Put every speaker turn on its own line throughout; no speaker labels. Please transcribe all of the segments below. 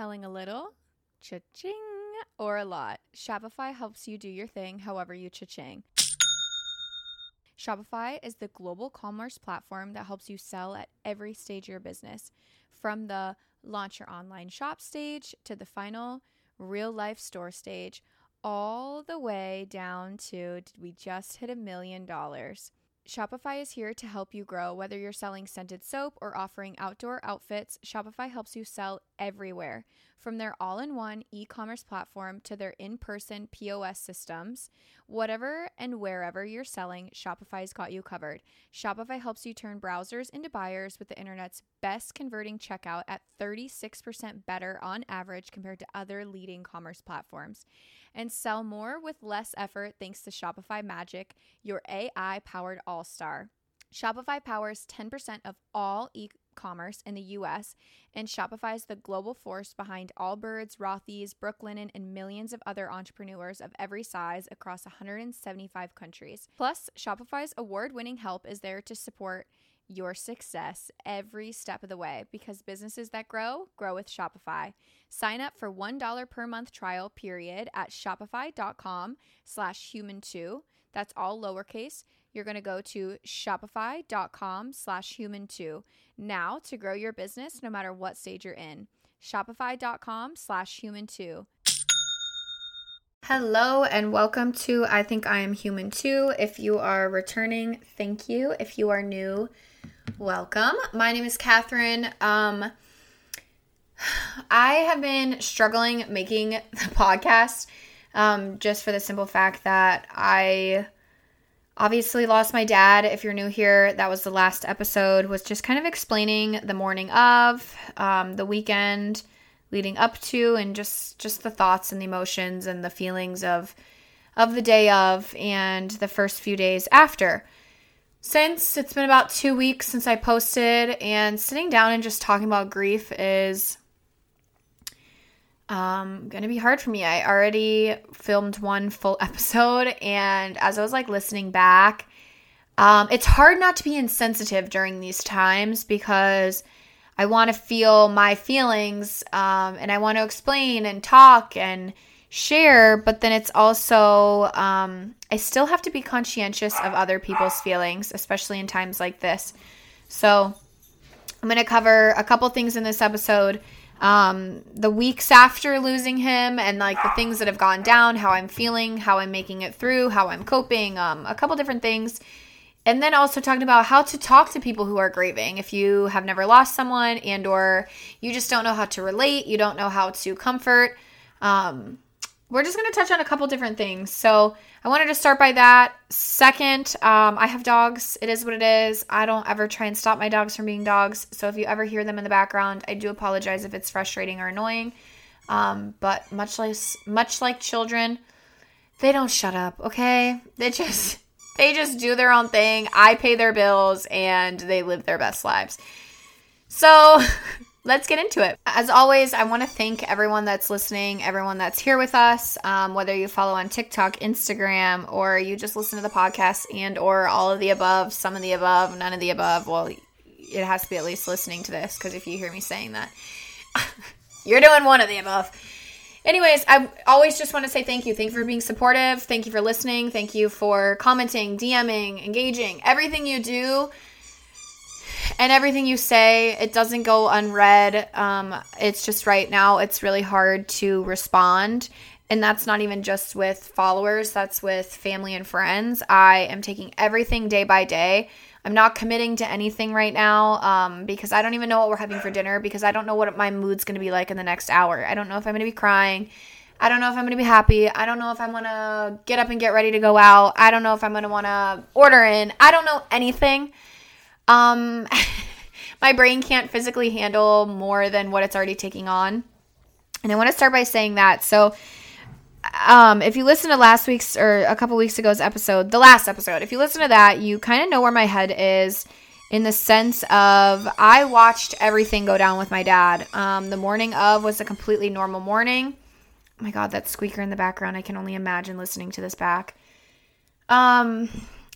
selling a little? Cha-ching! Or a lot. Shopify helps you do your thing however you cha-ching. Shopify is the global commerce platform that helps you sell at every stage of your business. From the launch your online shop stage to the final real life store stage, all the way down to did we just hit a million dollars? Shopify is here to help you grow. Whether you're selling scented soap or offering outdoor outfits, Shopify helps you sell everywhere. From their all in one e commerce platform to their in person POS systems, whatever and wherever you're selling, Shopify's got you covered. Shopify helps you turn browsers into buyers with the internet's best converting checkout at 36% better on average compared to other leading commerce platforms and sell more with less effort thanks to Shopify Magic, your AI powered all star. Shopify powers 10% of all e commerce in the US, and Shopify is the global force behind Allbirds, Rothy's, Brooklinen, and millions of other entrepreneurs of every size across 175 countries. Plus, Shopify's award winning help is there to support your success every step of the way because businesses that grow grow with Shopify. Sign up for $1 per month trial period at shopify.com slash human two. That's all lowercase. You're going to go to shopify.com slash human two now to grow your business no matter what stage you're in. Shopify.com slash human two. Hello and welcome to I Think I Am Human Too. If you are returning, thank you. If you are new, welcome. My name is Catherine. Um, I have been struggling making the podcast um, just for the simple fact that I obviously lost my dad. If you're new here, that was the last episode, was just kind of explaining the morning of, um, the weekend leading up to, and just just the thoughts and the emotions and the feelings of of the day of and the first few days after. Since it's been about two weeks since I posted, and sitting down and just talking about grief is um, gonna be hard for me. I already filmed one full episode, and as I was like listening back, um, it's hard not to be insensitive during these times because I want to feel my feelings um, and I want to explain and talk and share, but then it's also, um, I still have to be conscientious of other people's feelings, especially in times like this. So, I'm going to cover a couple things in this episode um, the weeks after losing him and like the things that have gone down, how I'm feeling, how I'm making it through, how I'm coping, um, a couple different things. And then also talking about how to talk to people who are grieving. If you have never lost someone and or you just don't know how to relate, you don't know how to comfort. Um, we're just going to touch on a couple different things. So I wanted to start by that. Second, um, I have dogs. It is what it is. I don't ever try and stop my dogs from being dogs. So if you ever hear them in the background, I do apologize if it's frustrating or annoying. Um, but much like much like children, they don't shut up. Okay, they just they just do their own thing. I pay their bills and they live their best lives. So let's get into it. As always, I want to thank everyone that's listening, everyone that's here with us, um, whether you follow on TikTok, Instagram, or you just listen to the podcast and or all of the above, some of the above, none of the above. Well, it has to be at least listening to this because if you hear me saying that, you're doing one of the above. Anyways, I always just want to say thank you. Thank you for being supportive. Thank you for listening. Thank you for commenting, DMing, engaging. Everything you do and everything you say it doesn't go unread um, it's just right now it's really hard to respond and that's not even just with followers that's with family and friends i am taking everything day by day i'm not committing to anything right now um, because i don't even know what we're having for dinner because i don't know what my mood's going to be like in the next hour i don't know if i'm going to be crying I don't know if I'm going to be happy. I don't know if I'm going to get up and get ready to go out. I don't know if I'm going to want to order in. I don't know anything. Um, my brain can't physically handle more than what it's already taking on. And I want to start by saying that. So, um, if you listen to last week's or a couple weeks ago's episode, the last episode, if you listen to that, you kind of know where my head is in the sense of I watched everything go down with my dad. Um, the morning of was a completely normal morning. Oh my God, that squeaker in the background. I can only imagine listening to this back. Um,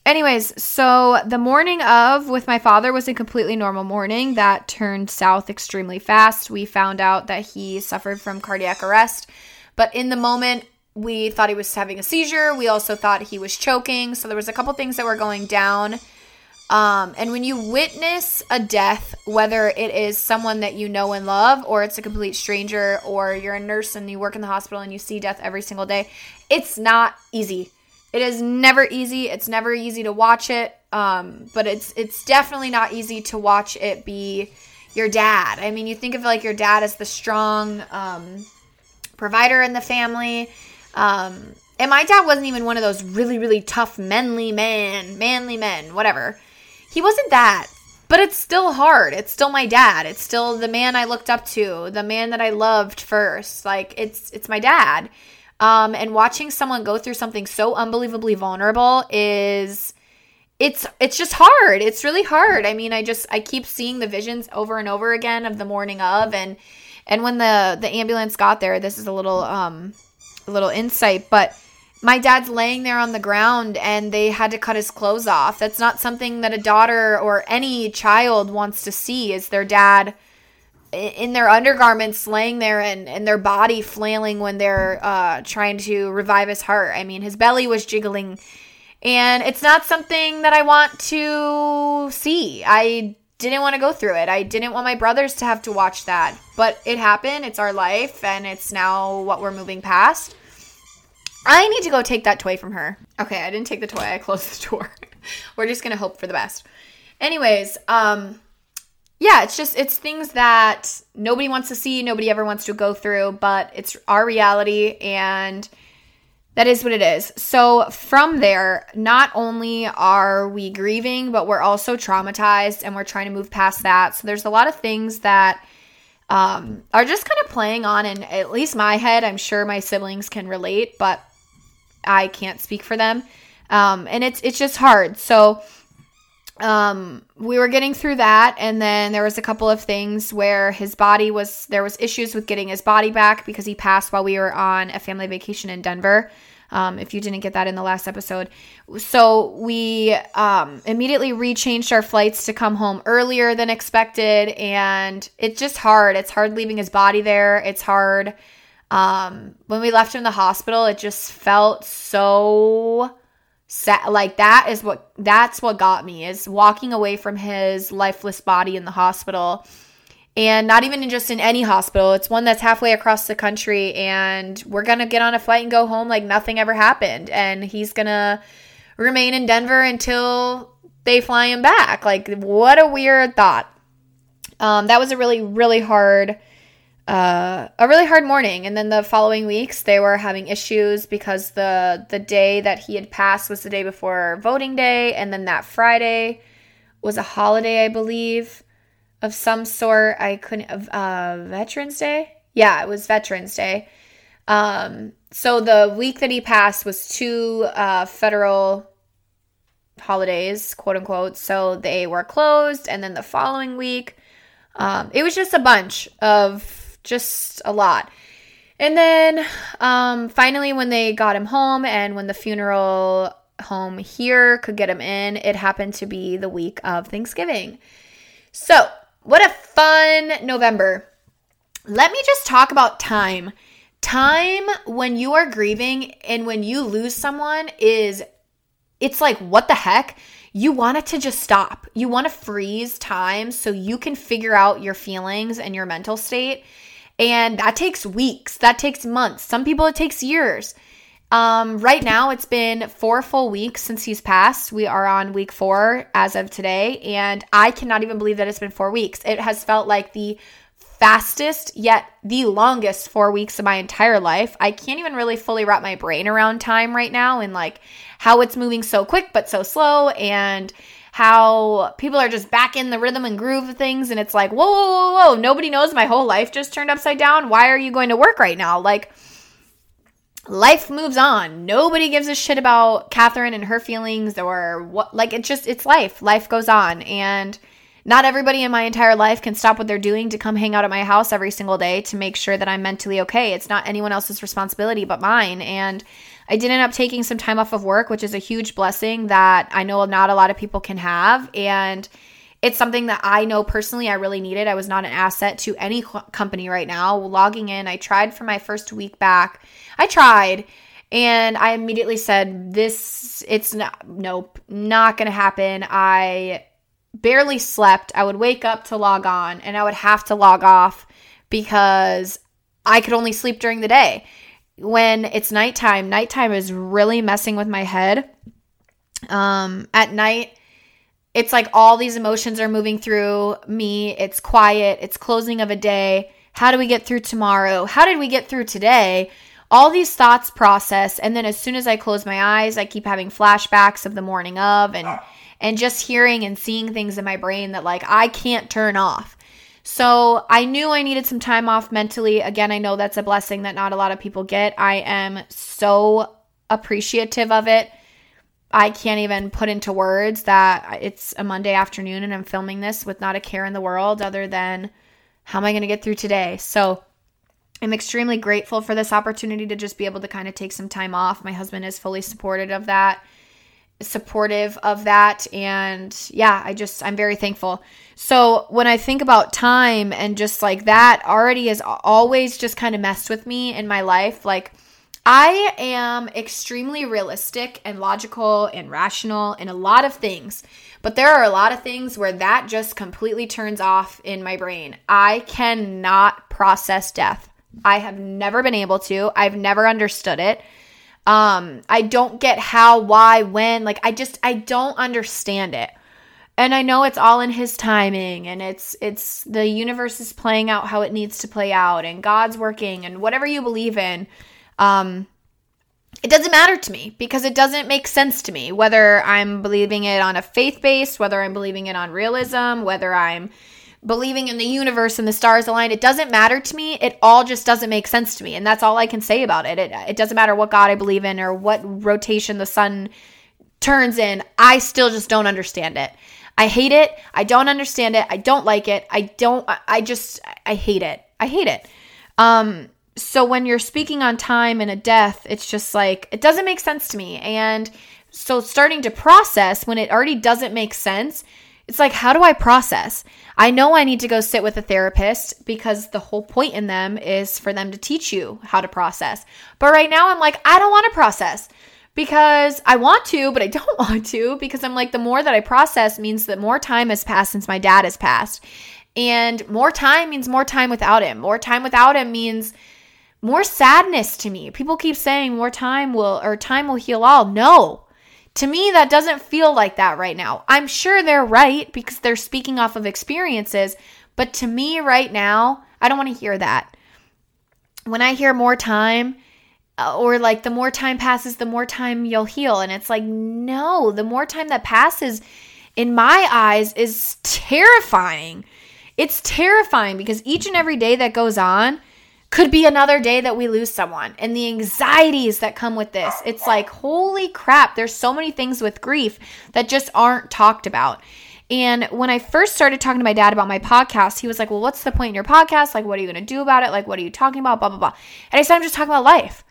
anyways, so the morning of with my father was a completely normal morning that turned south extremely fast. We found out that he suffered from cardiac arrest, but in the moment, we thought he was having a seizure. We also thought he was choking. So there was a couple things that were going down. Um, and when you witness a death, whether it is someone that you know and love, or it's a complete stranger, or you're a nurse and you work in the hospital and you see death every single day, it's not easy. It is never easy. It's never easy to watch it. Um, but it's it's definitely not easy to watch it be your dad. I mean, you think of like your dad as the strong um, provider in the family um, and my dad wasn't even one of those really, really tough, manly man, manly men, whatever. He wasn't that. But it's still hard. It's still my dad. It's still the man I looked up to, the man that I loved first. Like it's it's my dad. Um, and watching someone go through something so unbelievably vulnerable is it's it's just hard. It's really hard. I mean, I just I keep seeing the visions over and over again of the morning of and and when the the ambulance got there, this is a little um a little insight, but my dad's laying there on the ground and they had to cut his clothes off. That's not something that a daughter or any child wants to see is their dad in their undergarments laying there and, and their body flailing when they're uh, trying to revive his heart. I mean, his belly was jiggling. And it's not something that I want to see. I didn't want to go through it. I didn't want my brothers to have to watch that. But it happened. It's our life, and it's now what we're moving past. I need to go take that toy from her. Okay, I didn't take the toy. I closed the door. we're just going to hope for the best. Anyways, um yeah, it's just it's things that nobody wants to see, nobody ever wants to go through, but it's our reality and that is what it is. So, from there, not only are we grieving, but we're also traumatized and we're trying to move past that. So, there's a lot of things that um, are just kind of playing on in at least my head. I'm sure my siblings can relate, but I can't speak for them. Um, and it's it's just hard. So, um we were getting through that and then there was a couple of things where his body was there was issues with getting his body back because he passed while we were on a family vacation in denver um, if you didn't get that in the last episode. So we um, immediately rechanged our flights to come home earlier than expected and it's just hard. It's hard leaving his body there. It's hard. Um, when we left him in the hospital it just felt so like that is what that's what got me is walking away from his lifeless body in the hospital. And not even in just in any hospital. It's one that's halfway across the country and we're gonna get on a flight and go home like nothing ever happened. And he's gonna remain in denver until they fly him back. Like what a weird thought. Um, that was a really really hard uh, a really hard morning. And then the following weeks they were having issues because the the day that he had passed was the day before voting day. And then that friday was a holiday i believe of some sort. I couldn't uh veterans day? Yeah it was veterans day. Um so the week that he passed was two uh federal holidays quote unquote. So they were closed. And then the following week um, it was just a bunch of just a lot. And then um, finally, when they got him home and when the funeral home here could get him in, it happened to be the week of Thanksgiving. So, what a fun November. Let me just talk about time. Time when you are grieving and when you lose someone is, it's like, what the heck? You want it to just stop. You want to freeze time so you can figure out your feelings and your mental state and that takes weeks, that takes months. Some people it takes years. Um, right now, it's been four full weeks since he's passed. We are on week four as of today, and I cannot even believe that it's been four weeks. It has felt like the fastest, yet the longest four weeks of my entire life. I can't even really fully wrap my brain around time right now and like how it's moving so quick but so slow and how people are just back in the rhythm and groove of things. And it's like, whoa, whoa, whoa, whoa, nobody knows my whole life just turned upside down. Why are you going to work right now? Like, life moves on. Nobody gives a shit about Catherine and her feelings or what, like, it's just, it's life. Life goes on. And not everybody in my entire life can stop what they're doing to come hang out at my house every single day to make sure that I'm mentally okay. It's not anyone else's responsibility but mine. And I did end up taking some time off of work, which is a huge blessing that I know not a lot of people can have. And it's something that I know personally I really needed. I was not an asset to any company right now. Logging in, I tried for my first week back. I tried and I immediately said, This, it's not, nope, not gonna happen. I barely slept. I would wake up to log on and I would have to log off because I could only sleep during the day. When it's nighttime, nighttime is really messing with my head. Um, at night, it's like all these emotions are moving through me. It's quiet, it's closing of a day. How do we get through tomorrow? How did we get through today? All these thoughts process and then as soon as I close my eyes, I keep having flashbacks of the morning of and and just hearing and seeing things in my brain that like I can't turn off. So I knew I needed some time off mentally. Again, I know that's a blessing that not a lot of people get. I am so appreciative of it. I can't even put into words that it's a Monday afternoon and I'm filming this with not a care in the world other than how am I going to get through today? So I'm extremely grateful for this opportunity to just be able to kind of take some time off. My husband is fully supportive of that supportive of that. And yeah i just i'm very thankful. So when i think about time and just like that already has always just kind of messed with me in my life. Like i am extremely realistic and logical and rational in a lot of things but there are a lot of things where that just completely turns off in my brain. I cannot process death. I have never been able to. I've never understood it um, I don't get how, why, when. Like I just I don't understand it. And I know it's all in his timing and it's it's the universe is playing out how it needs to play out and God's working and whatever you believe in. Um it doesn't matter to me because it doesn't make sense to me whether I'm believing it on a faith base, whether I'm believing it on realism, whether I'm believing in the universe and the stars aligned, it doesn't matter to me. It all just doesn't make sense to me. And that's all I can say about it. It, it doesn't matter what God I believe in or what rotation the sun turns in. I still just don't understand it. I hate it. I don't understand it. I don't like it. I don't, I just, I hate it. I hate it. Um, so when you're speaking on time and a death, it's just like, it doesn't make sense to me. And so starting to process when it already doesn't make sense, it's like, how do I process? I know I need to go sit with a therapist because the whole point in them is for them to teach you how to process. But right now, I'm like, I don't want to process because I want to, but I don't want to because I'm like, the more that I process means that more time has passed since my dad has passed. And more time means more time without him. More time without him means more sadness to me. People keep saying more time will, or time will heal all. No, to me, that doesn't feel like that right now. I'm sure they're right because they're speaking off of experiences, but to me right now, I don't want to hear that. When I hear more time, uh, or like the more time passes, the more time you'll heal. And it's like, no, the more time that passes, in my eyes, is terrifying. It's terrifying because each and every day that goes on, could be another day that we lose someone and the anxieties that come with this. It's like, holy crap, there's so many things with grief that just aren't talked about. And when I first started talking to my dad about my podcast, he was like, Well, what's the point in your podcast? Like, what are you going to do about it? Like, what are you talking about? Blah, blah, blah. And I said, I'm just talking about life.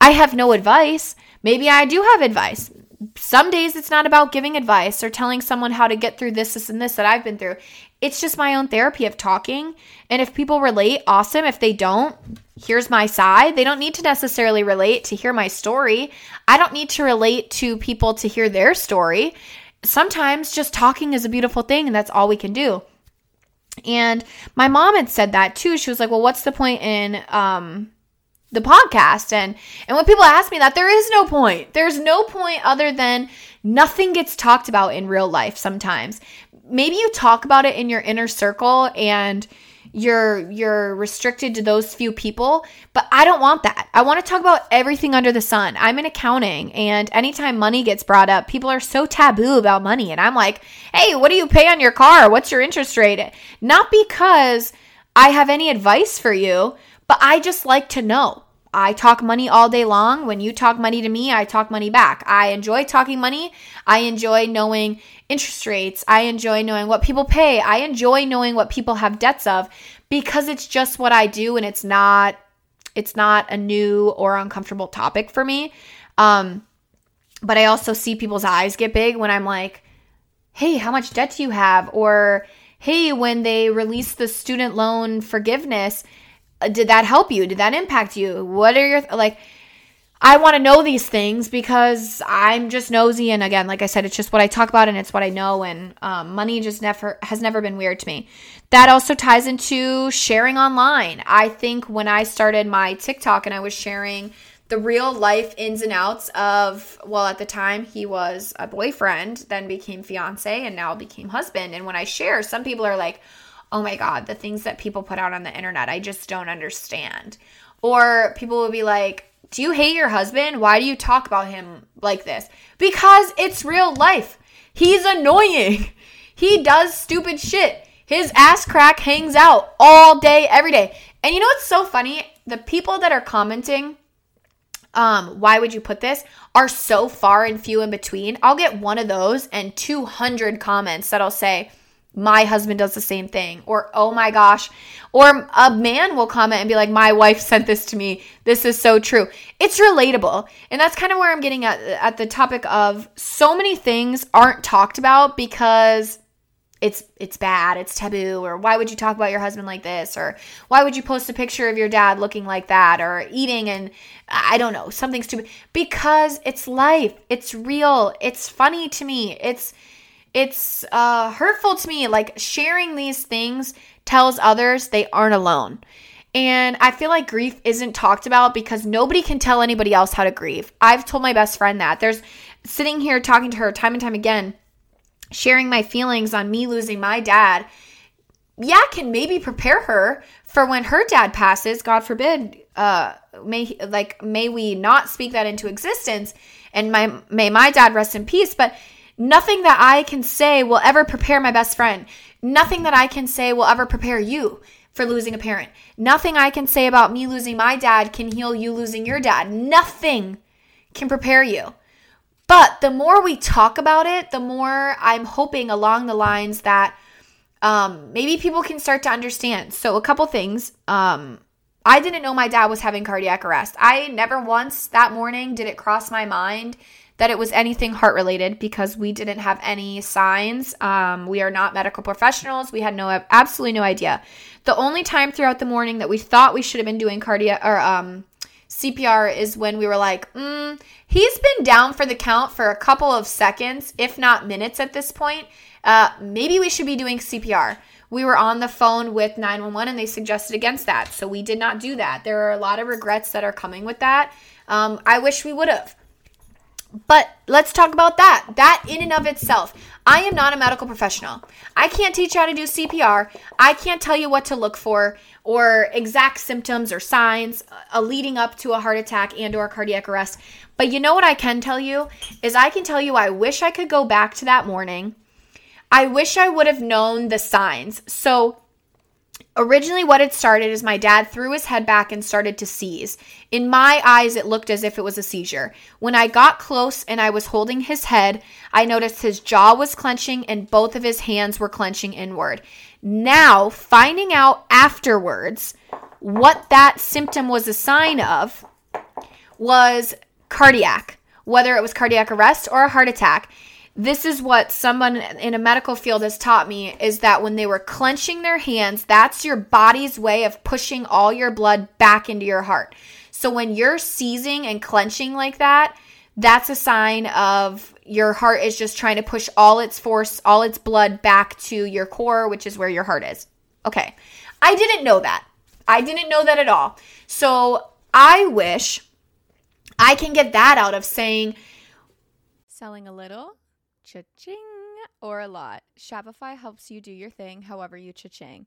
I have no advice. Maybe I do have advice. Some days it's not about giving advice or telling someone how to get through this, this, and this that I've been through. It's just my own therapy of talking. And if people relate, awesome. If they don't, here's my side. They don't need to necessarily relate to hear my story. I don't need to relate to people to hear their story. Sometimes just talking is a beautiful thing, and that's all we can do. And my mom had said that too. She was like, "Well, what's the point in um, the podcast?" And and when people ask me that, there is no point. There's no point other than nothing gets talked about in real life sometimes maybe you talk about it in your inner circle and you're you're restricted to those few people but i don't want that. I want to talk about everything under the sun. I'm in accounting and anytime money gets brought up people are so taboo about money and i'm like hey what do you pay on your car? What's your interest rate? Not because i have any advice for you but i just like to know I talk money all day long. When you talk money to me, I talk money back. I enjoy talking money. I enjoy knowing interest rates. I enjoy knowing what people pay. I enjoy knowing what people have debts of because it's just what I do and it's not it's not a new or uncomfortable topic for me. Um but I also see people's eyes get big when I'm like, "Hey, how much debt do you have?" or "Hey, when they release the student loan forgiveness, did that help you? Did that impact you? What are your like I want to know these things because I'm just nosy and again, like I said, it's just what I talk about and it's what I know and um, money just never has never been weird to me. That also ties into sharing online. I think when I started my TikTok and I was sharing the real life ins and outs of well at the time he was a boyfriend then became fiance and now became husband and when i share some people are like oh my God, the things that people put out on the internet, I just don't understand. Or people will be like, do you hate your husband? Why do you talk about him like this? Because it's real life. He's annoying. He does stupid shit. His ass crack hangs out all day, every day. And you know what's so funny? The people that are commenting, um, why would you put this, are so far and few in between. I'll get one of those and 200 comments that'll say, my husband does the same thing or oh my gosh. Or a man will comment and be like my wife sent this to me. This is so true. It's relatable. And that's kind of where i'm getting at at the topic of so many things aren't talked about because it's it's bad it's taboo or why would you talk about your husband like this? Or why would you post a picture of your dad looking like that or eating and i don't know something stupid. Because it's life. It's real. It's funny to me. It's it's uh, hurtful to me. Like sharing these things tells others they aren't alone. And I feel like grief isn't talked about because nobody can tell anybody else how to grieve. I've told my best friend that. There's sitting here talking to her time and time again, sharing my feelings on me losing my dad. Yeah, can maybe prepare her for when her dad passes, God forbid, uh may like may we not speak that into existence and my may my dad rest in peace, but Nothing that I can say will ever prepare my best friend. Nothing that I can say will ever prepare you for losing a parent. Nothing I can say about me losing my dad can heal you losing your dad. Nothing can prepare you. But the more we talk about it, the more I'm hoping along the lines that um, maybe people can start to understand. So, a couple things. Um, I didn't know my dad was having cardiac arrest. I never once that morning did it cross my mind that it was anything heart related because we didn't have any signs. Um, we are not medical professionals. We had no absolutely no idea. The only time throughout the morning that we thought we should have been doing cardiac or um, CPR is when we were like, mm, he's been down for the count for a couple of seconds, if not minutes at this point. Uh, maybe we should be doing CPR. We were on the phone with 911 and they suggested against that. So we did not do that. There are a lot of regrets that are coming with that. Um, I wish we would have. But let's talk about that. That in and of itself. I am not a medical professional. I can't teach you how to do CPR. I can't tell you what to look for or exact symptoms or signs uh, leading up to a heart attack and or cardiac arrest. But you know what I can tell you is I can tell you I wish I could go back to that morning. I wish I would have known the signs. So Originally, what had started is my dad threw his head back and started to seize. In my eyes, it looked as if it was a seizure. When I got close and I was holding his head, I noticed his jaw was clenching and both of his hands were clenching inward. Now, finding out afterwards what that symptom was a sign of was cardiac, whether it was cardiac arrest or a heart attack this is what someone in a medical field has taught me is that when they were clenching their hands, that's your body's way of pushing all your blood back into your heart. So when you're seizing and clenching like that, that's a sign of your heart is just trying to push all its force, all its blood back to your core, which is where your heart is. Okay. I didn't know that. I didn't know that at all. So I wish I can get that out of saying,
selling a little cha-ching or a lot. Shopify helps you do your thing however you cha-ching.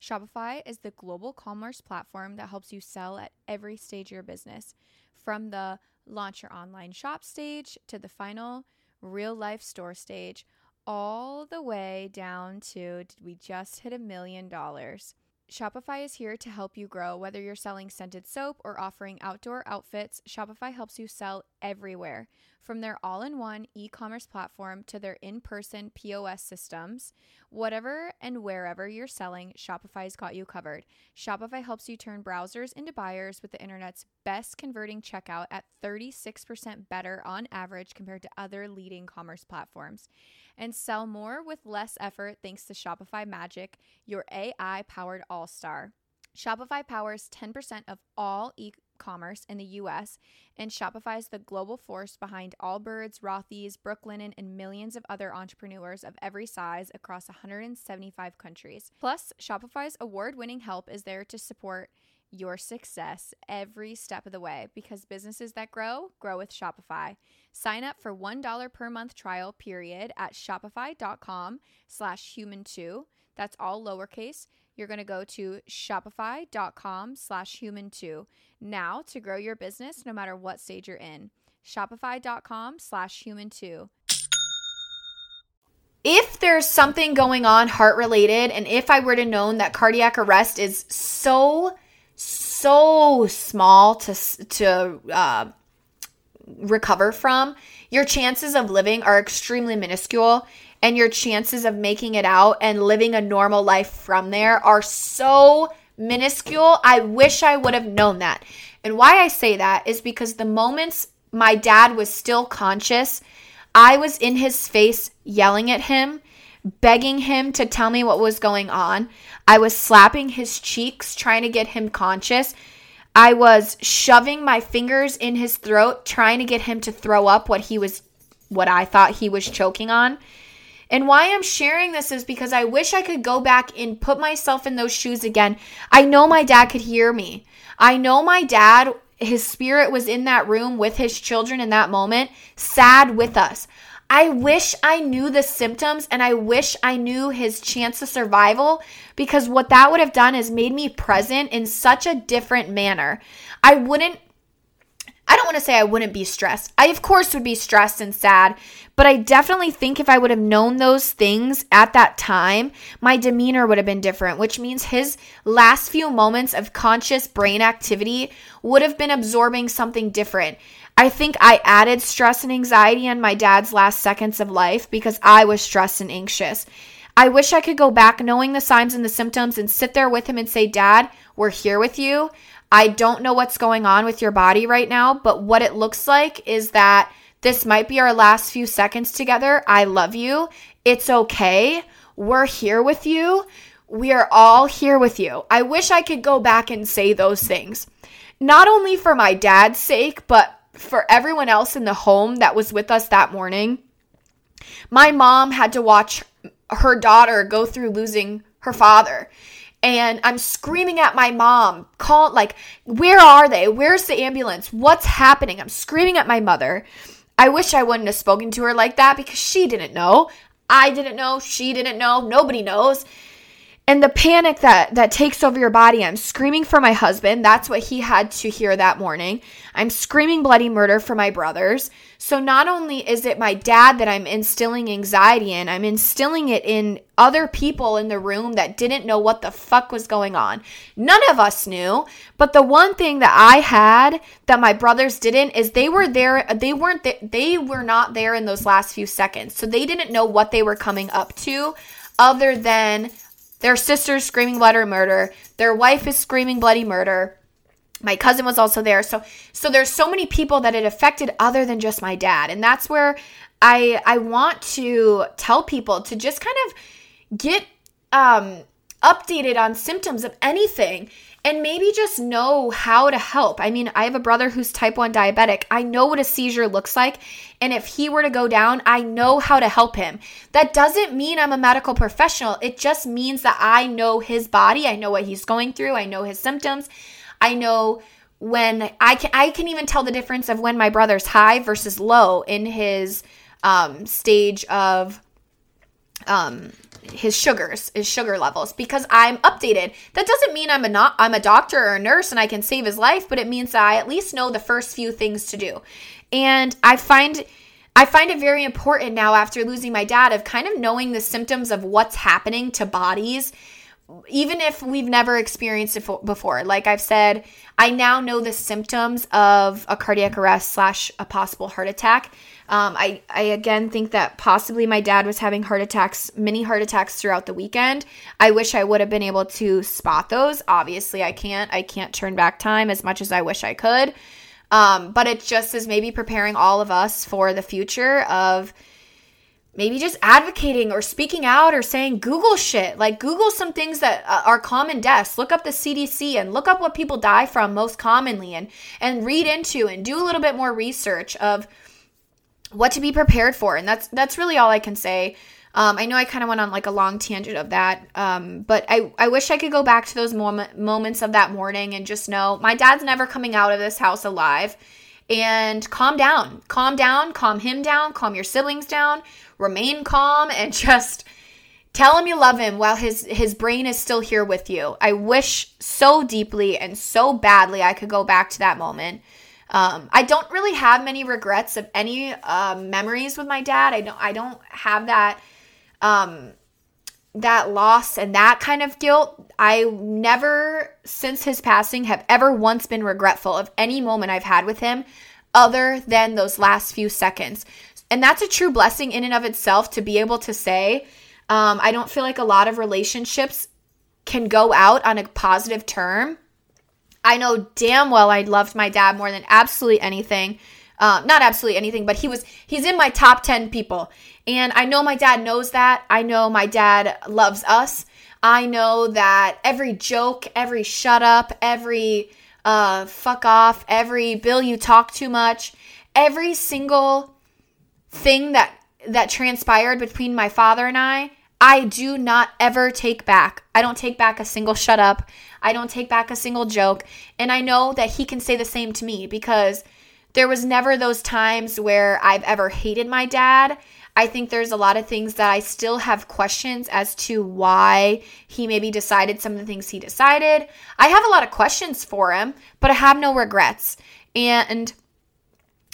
Shopify is the global commerce platform that helps you sell at every stage of your business. From the launch your online shop stage to the final real life store stage, all the way down to did we just hit a million dollars? Shopify is here to help you grow. Whether you're selling scented soap or offering outdoor outfits, Shopify helps you sell everywhere. From their all in one e commerce platform to their in person POS systems, whatever and wherever you're selling, Shopify's got you covered. Shopify helps you turn browsers into buyers with the internet's best converting checkout at 36% better on average compared to other leading commerce platforms. And sell more with less effort thanks to Shopify Magic, your AI powered all star. Shopify powers 10% of all e commerce in the US, and Shopify is the global force behind Allbirds, Rothy's, Brooklinen, and millions of other entrepreneurs of every size across 175 countries. Plus, Shopify's award winning help is there to support your success every step of the way because businesses that grow grow with Shopify. Sign up for $1 per month trial period at shopify.com slash human2. That's all lowercase you're going to go to shopify.com slash human 2 now to grow your business no matter what stage you're in shopify.com slash human 2
if there's something going on heart related and if i were to know that cardiac arrest is so so small to to uh, recover from your chances of living are extremely minuscule and your chances of making it out and living a normal life from there are so minuscule. I wish I would have known that. And why I say that is because the moments my dad was still conscious, I was in his face yelling at him, begging him to tell me what was going on. I was slapping his cheeks, trying to get him conscious. I was shoving my fingers in his throat, trying to get him to throw up what he was, what I thought he was choking on. And why I'm sharing this is because I wish I could go back and put myself in those shoes again. I know my dad could hear me. I know my dad, his spirit was in that room with his children in that moment, sad with us. I wish I knew the symptoms and I wish I knew his chance of survival because what that would have done is made me present in such a different manner. I wouldn't I don't want to say I wouldn't be stressed. I, of course, would be stressed and sad, but I definitely think if I would have known those things at that time, my demeanor would have been different, which means his last few moments of conscious brain activity would have been absorbing something different. I think I added stress and anxiety in my dad's last seconds of life because I was stressed and anxious. I wish I could go back knowing the signs and the symptoms and sit there with him and say, Dad, we're here with you. I don't know what's going on with your body right now, but what it looks like is that this might be our last few seconds together. I love you. It's okay. We're here with you. We are all here with you. I wish I could go back and say those things. Not only for my dad's sake, but for everyone else in the home that was with us that morning. My mom had to watch her daughter go through losing her father and I'm screaming at my mom, call like, where are they? Where's the ambulance? What's happening? I'm screaming at my mother. I wish I wouldn't have spoken to her like that because she didn't know. I didn't know. She didn't know. Nobody knows and the panic that that takes over your body i'm screaming for my husband. That's what he had to hear that morning. I'm screaming bloody murder for my brothers. So not only is it my dad that i'm instilling anxiety in i'm instilling it in other people in the room that didn't know what the fuck was going on. None of us knew but the one thing that i had that my brothers didn't is they were there they weren't th- they were not there in those last few seconds. So they didn't know what they were coming up to other than their sister's screaming bloody murder. Their wife is screaming bloody murder. My cousin was also there. So so there's so many people that it affected other than just my dad. And that's where I I want to tell people to just kind of get um updated on symptoms of anything and maybe just know how to help. I mean, I have a brother who's type 1 diabetic. I know what a seizure looks like. And if he were to go down, I know how to help him. That doesn't mean I'm a medical professional. It just means that I know his body. I know what he's going through. I know his symptoms. I know when I can I can even tell the difference of when my brother's high versus low in his um, stage of um, his sugars, his sugar levels because I'm updated. That doesn't mean I'm a not I'm a doctor or a nurse and I can save his life, but it means that I at least know the first few things to do. And I find I find it very important now after losing my dad of kind of knowing the symptoms of what's happening to bodies even if we've never experienced it before. Like I've said, I now know the symptoms of a cardiac arrest slash a possible heart attack. Um, I, I again think that possibly my dad was having heart attacks, many heart attacks throughout the weekend. I wish I would have been able to spot those. Obviously, I can't. I can't turn back time as much as I wish I could. Um, but it just is maybe preparing all of us for the future of maybe just advocating or speaking out or saying Google shit. Like Google some things that uh, are common deaths. Look up the CDC and look up what people die from most commonly and and read into and do a little bit more research of what to be prepared for. And that's that's really all I can say. Um, I know I kind of went on like a long tangent of that, um, but I, I wish I could go back to those moment, moments of that morning and just know my dad's never coming out of this house alive. And calm down, calm down, calm him down, calm your siblings down, remain calm, and just tell him you love him while his his brain is still here with you. I wish so deeply and so badly I could go back to that moment. Um, I don't really have many regrets of any uh, memories with my dad. I don't I don't have that um, that loss and that kind of guilt. I never, since his passing, have ever once been regretful of any moment I've had with him other than those last few seconds. And that's a true blessing in and of itself to be able to say. Um, I don't feel like a lot of relationships can go out on a positive term. I know damn well I loved my dad more than absolutely anything. Um, not absolutely anything, but he was he's in my top 10 people. And I know my dad knows that. I know my dad loves us. I know that every joke, every shut up, every uh, fuck off, every bill you talk too much, every single thing that that transpired between my father and I, I do not ever take back. I don't take back a single shut up. I don't take back a single joke. And I know that he can say the same to me because there was never those times where I've ever hated my dad. I think there's a lot of things that I still have questions as to why he maybe decided some of the things he decided. I have a lot of questions for him, but I have no regrets. And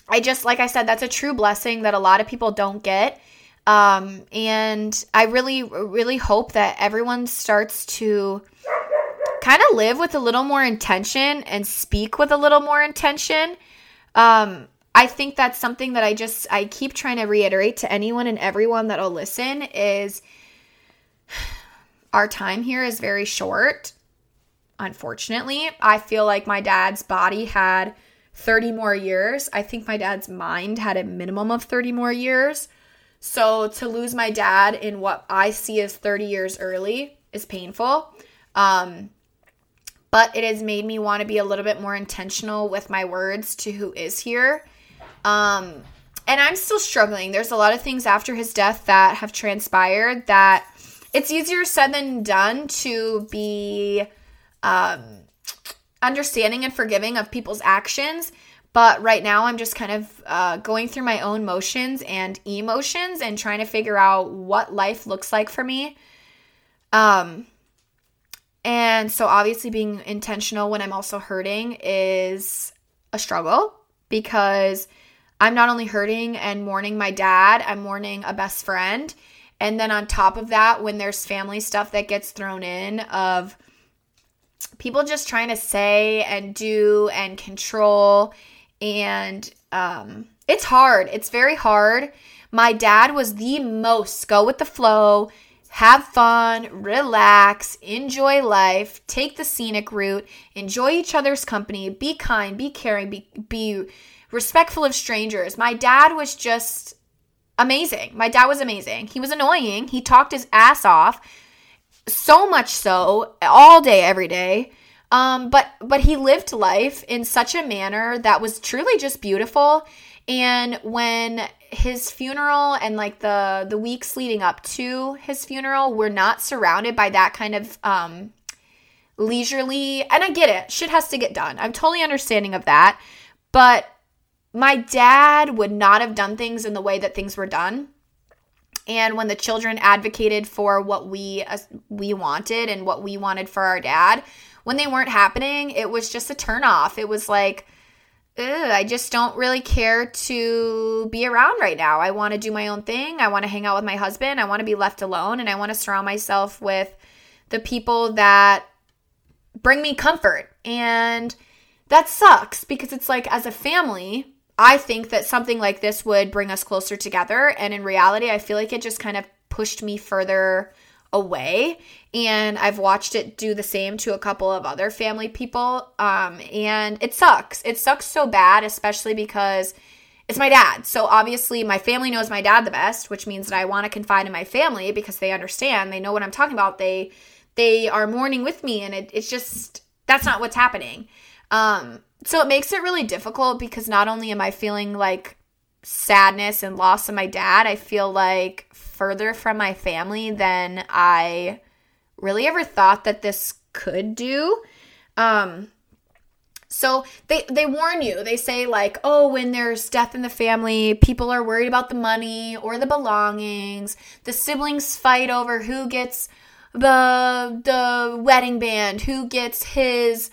I just, like I said, that's a true blessing that a lot of people don't get. Um, and I really, really hope that everyone starts to kind of live with a little more intention and speak with a little more intention. Um, I think that's something that I just I keep trying to reiterate to anyone and everyone that'll listen is our time here is very short. Unfortunately, I feel like my dad's body had 30 more years. I think my dad's mind had a minimum of 30 more years. So to lose my dad in what I see as 30 years early is painful. Um, but it has made me want to be a little bit more intentional with my words to who is here um, and I'm still struggling. There's a lot of things after his death that have transpired that it's easier said than done to be um, understanding and forgiving of people's actions. But right now, I'm just kind of uh, going through my own motions and emotions and trying to figure out what life looks like for me. Um, and so, obviously, being intentional when I'm also hurting is a struggle because I'm not only hurting and mourning my dad, I'm mourning a best friend. And then on top of that, when there's family stuff that gets thrown in of people just trying to say and do and control and um it's hard. It's very hard. My dad was the most go with the flow, have fun, relax, enjoy life, take the scenic route, enjoy each other's company, be kind, be caring, be be respectful of strangers. My dad was just amazing. My dad was amazing. He was annoying. He talked his ass off, so much so, all day, every day. Um, but but he lived life in such a manner that was truly just beautiful. And when his funeral and like the the weeks leading up to his funeral were not surrounded by that kind of um leisurely and I get it. Shit has to get done. I'm totally understanding of that. But my dad would not have done things in the way that things were done. And when the children advocated for what we uh, we wanted and what we wanted for our dad, when they weren't happening, it was just a turnoff. It was like, I just don't really care to be around right now. I want to do my own thing. I want to hang out with my husband. I want to be left alone, and I want to surround myself with the people that bring me comfort. And that sucks because it's like, as a family, I think that something like this would bring us closer together. And in reality, I feel like it just kind of pushed me further away. And I've watched it do the same to a couple of other family people. Um, and it sucks. It sucks so bad, especially because it's my dad. So obviously, my family knows my dad the best, which means that I want to confide in my family because they understand. They know what I'm talking about. They they are mourning with me, and it, it's just that's not what's happening. Um, so it makes it really difficult because not only am I feeling like sadness and loss of my dad, I feel like further from my family than I really ever thought that this could do. Um, so they they warn you. They say like, "Oh, when there's death in the family, people are worried about the money or the belongings. The siblings fight over who gets the the wedding band, who gets his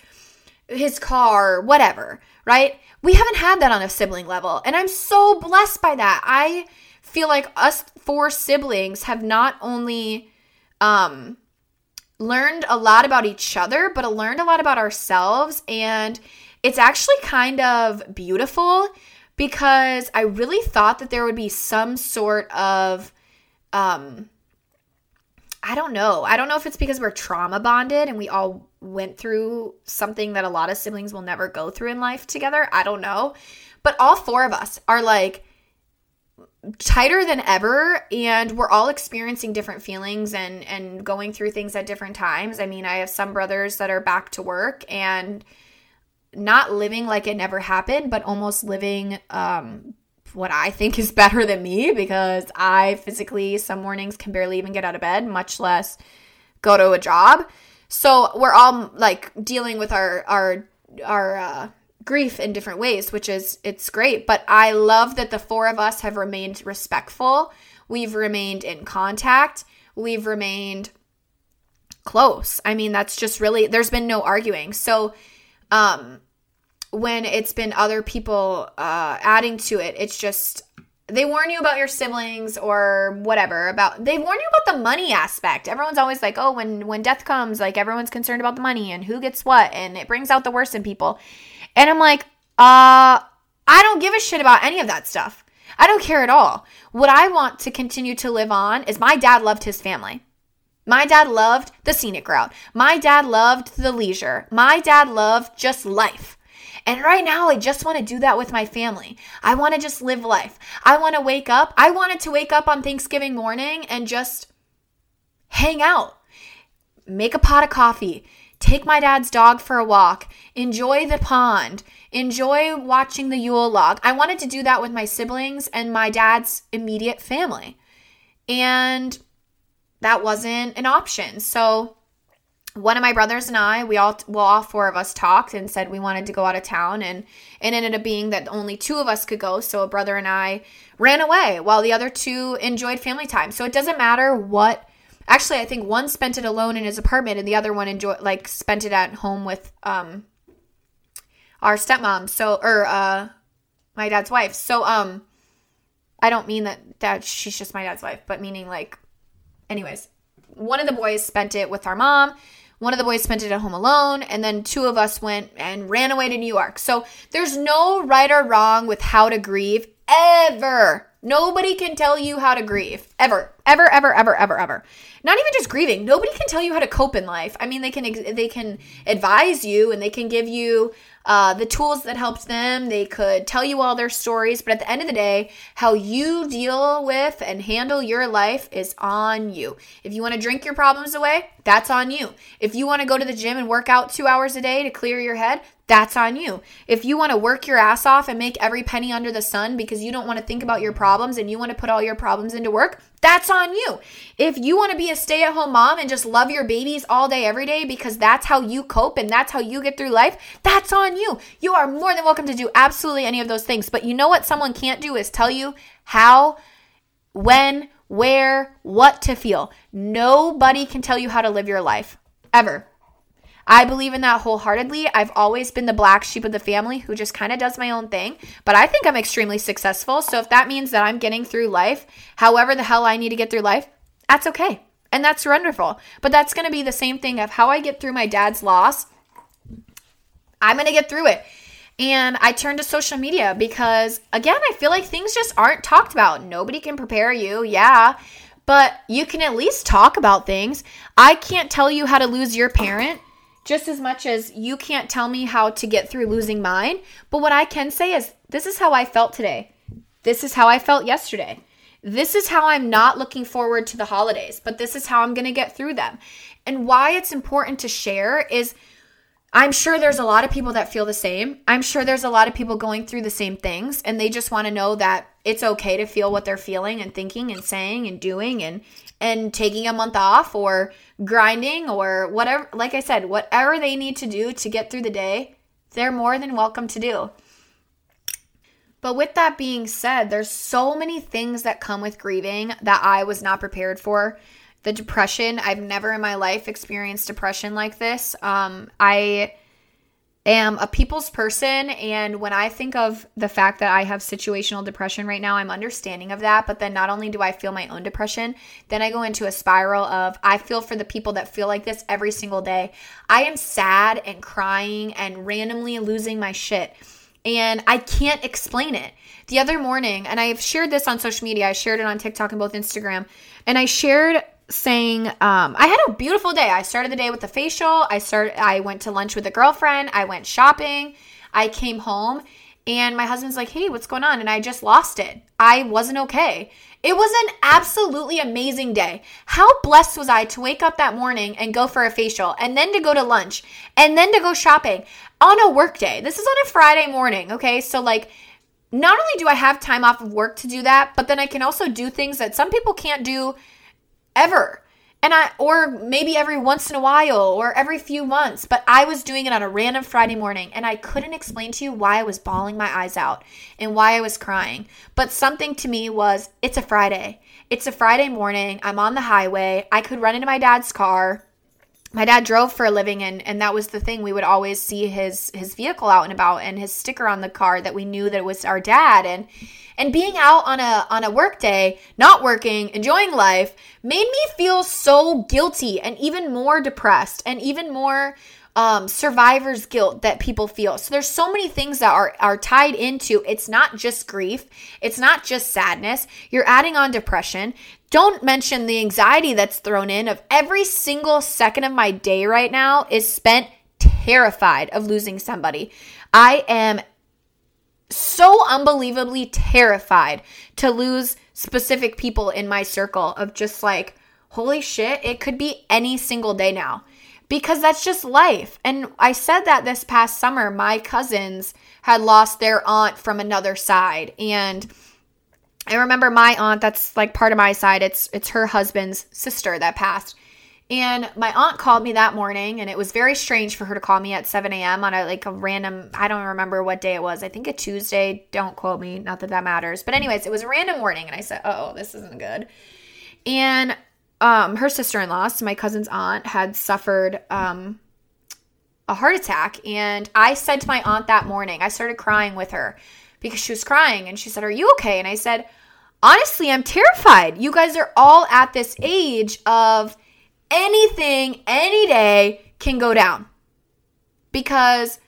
his car, whatever, right? We haven't had that on a sibling level, and I'm so blessed by that. I feel like us four siblings have not only um learned a lot about each other, but learned a lot about ourselves. And it's actually kind of beautiful because I really thought that there would be some sort of, um, I don't know. I don't know if it's because we're trauma bonded and we all went through something that a lot of siblings will never go through in life together. I don't know. But all four of us are like tighter than ever and we're all experiencing different feelings and and going through things at different times. I mean, I have some brothers that are back to work and not living like it never happened, but almost living um what I think is better than me because I physically some mornings can barely even get out of bed, much less go to a job. So we're all like dealing with our our our uh, grief in different ways, which is it's great. But I love that the four of us have remained respectful. We've remained in contact. We've remained close. I mean, that's just really there's been no arguing. So um when it's been other people uh adding to it, it's just they warn you about your siblings or whatever about they warn you about the money aspect everyone's always like oh when when death comes like everyone's concerned about the money and who gets what and it brings out the worst in people and I'm like, uh, I don't give a shit about any of that stuff. I don't care at all. What I want to continue to live on is my dad loved his family. My dad loved the scenic route. My dad loved the leisure. My dad loved just life. And right now, I just want to do that with my family. I want to just live life. I want to wake up. I wanted to wake up on Thanksgiving morning and just hang out, make a pot of coffee, take my dad's dog for a walk, enjoy the pond, enjoy watching the Yule log. I wanted to do that with my siblings and my dad's immediate family. And that wasn't an option. So one of my brothers and I, we all well all four of us talked and said we wanted to go out of town and it ended up being that only two of us could go. So a brother and I ran away while the other two enjoyed family time. So it doesn't matter what Actually, I think one spent it alone in his apartment, and the other one enjoyed like spent it at home with um our stepmom. So or uh my dad's wife. So um I don't mean that that she's just my dad's wife, but meaning like anyways, one of the boys spent it with our mom. One of the boys spent it at home alone, and then two of us went and ran away to New York. So there's no right or wrong with how to grieve ever. Nobody can tell you how to grieve. Ever, ever, ever, ever, ever, ever. Not even just grieving. Nobody can tell you how to cope in life. I mean they can they can advise you and they can give you uh, the tools that helped them. They could tell you all their stories but at the end of the day how you deal with and handle your life is on you. If you want to drink your problems away that's on you. If you want to go to the gym and work out two hours a day to clear your head that's on you. If you want to work your ass off and make every penny under the sun because you don't want to think about your problems and you want to put all your problems into work, that's on you. If you want to be a stay at home mom and just love your babies all day, every day because that's how you cope and that's how you get through life, that's on you. You are more than welcome to do absolutely any of those things. But you know what someone can't do is tell you how, when, where, what to feel. Nobody can tell you how to live your life, ever. I believe in that wholeheartedly. I've always been the black sheep of the family who just kind of does my own thing, but I think I'm extremely successful. So if that means that I'm getting through life, however the hell I need to get through life, that's okay. And that's wonderful. But that's going to be the same thing of how I get through my dad's loss. I'm going to get through it. And I turned to social media because, again, I feel like things just aren't talked about. Nobody can prepare you, yeah, but you can at least talk about things. I can't tell you how to lose your parent just as much as you can't tell me how to get through losing mine. But what I can say is, this is how I felt today. This is how I felt yesterday. This is how I'm not looking forward to the holidays, but this is how I'm going to get through them. And why it's important to share is I'm sure there's a lot of people that feel the same. I'm sure there's a lot of people going through the same things and they just want to know that it's okay to feel what they're feeling and thinking and saying and doing and and taking a month off or grinding or whatever like I said, whatever they need to do to get through the day, they're more than welcome to do. But with that being said, there's so many things that come with grieving that I was not prepared for the depression. I've never in my life experienced depression like this. Um, I am a people's person. And when I think of the fact that I have situational depression right now, I'm understanding of that. But then not only do I feel my own depression, then I go into a spiral of I feel for the people that feel like this every single day. I am sad and crying and randomly losing my shit. And I can't explain it. The other morning, and I've shared this on social media, I shared it on TikTok and both Instagram, and I shared saying um, I had a beautiful day. I started the day with a facial. I started I went to lunch with a girlfriend. I went shopping. I came home and my husband's like, "Hey, what's going on?" And I just lost it. I wasn't okay. It was an absolutely amazing day. How blessed was I to wake up that morning and go for a facial and then to go to lunch and then to go shopping on a work day. This is on a Friday morning, okay? So like not only do I have time off of work to do that, but then I can also do things that some people can't do ever. And I, or maybe every once in a while or every few months, but I was doing it on a random Friday morning and I couldn't explain to you why I was bawling my eyes out and why I was crying. But something to me was, it's a Friday. It's a Friday morning. I'm on the highway. I could run into my dad's car. My dad drove for a living and and that was the thing. We would always see his his vehicle out and about and his sticker on the car that we knew that it was our dad and and being out on a on a work day, not working, enjoying life, made me feel so guilty and even more depressed and even more um, survivor's guilt that people feel. So there's so many things that are are tied into. It's not just grief. It's not just sadness. You're adding on depression. Don't mention the anxiety that's thrown in of every single second of my day right now is spent terrified of losing somebody. I am so unbelievably terrified to lose specific people in my circle of just like, holy shit, it could be any single day now. Because that's just life. And I said that this past summer, my cousins had lost their aunt from another side. And I remember my aunt, that's like part of my side, it's it's her husband's sister that passed. And my aunt called me that morning, and it was very strange for her to call me at 7 a.m. on a like a random. I don't remember what day it was. I think a Tuesday. Don't quote me. Not that that matters. But anyways, it was a random morning, and I said, "Oh, this isn't good." And um, her sister-in-law, so my cousin's aunt, had suffered um, a heart attack, and I said to my aunt that morning, I started crying with her because she was crying, and she said, "Are you okay?" And I said, "Honestly, I'm terrified. You guys are all at this age of." Anything, any day can go down. Because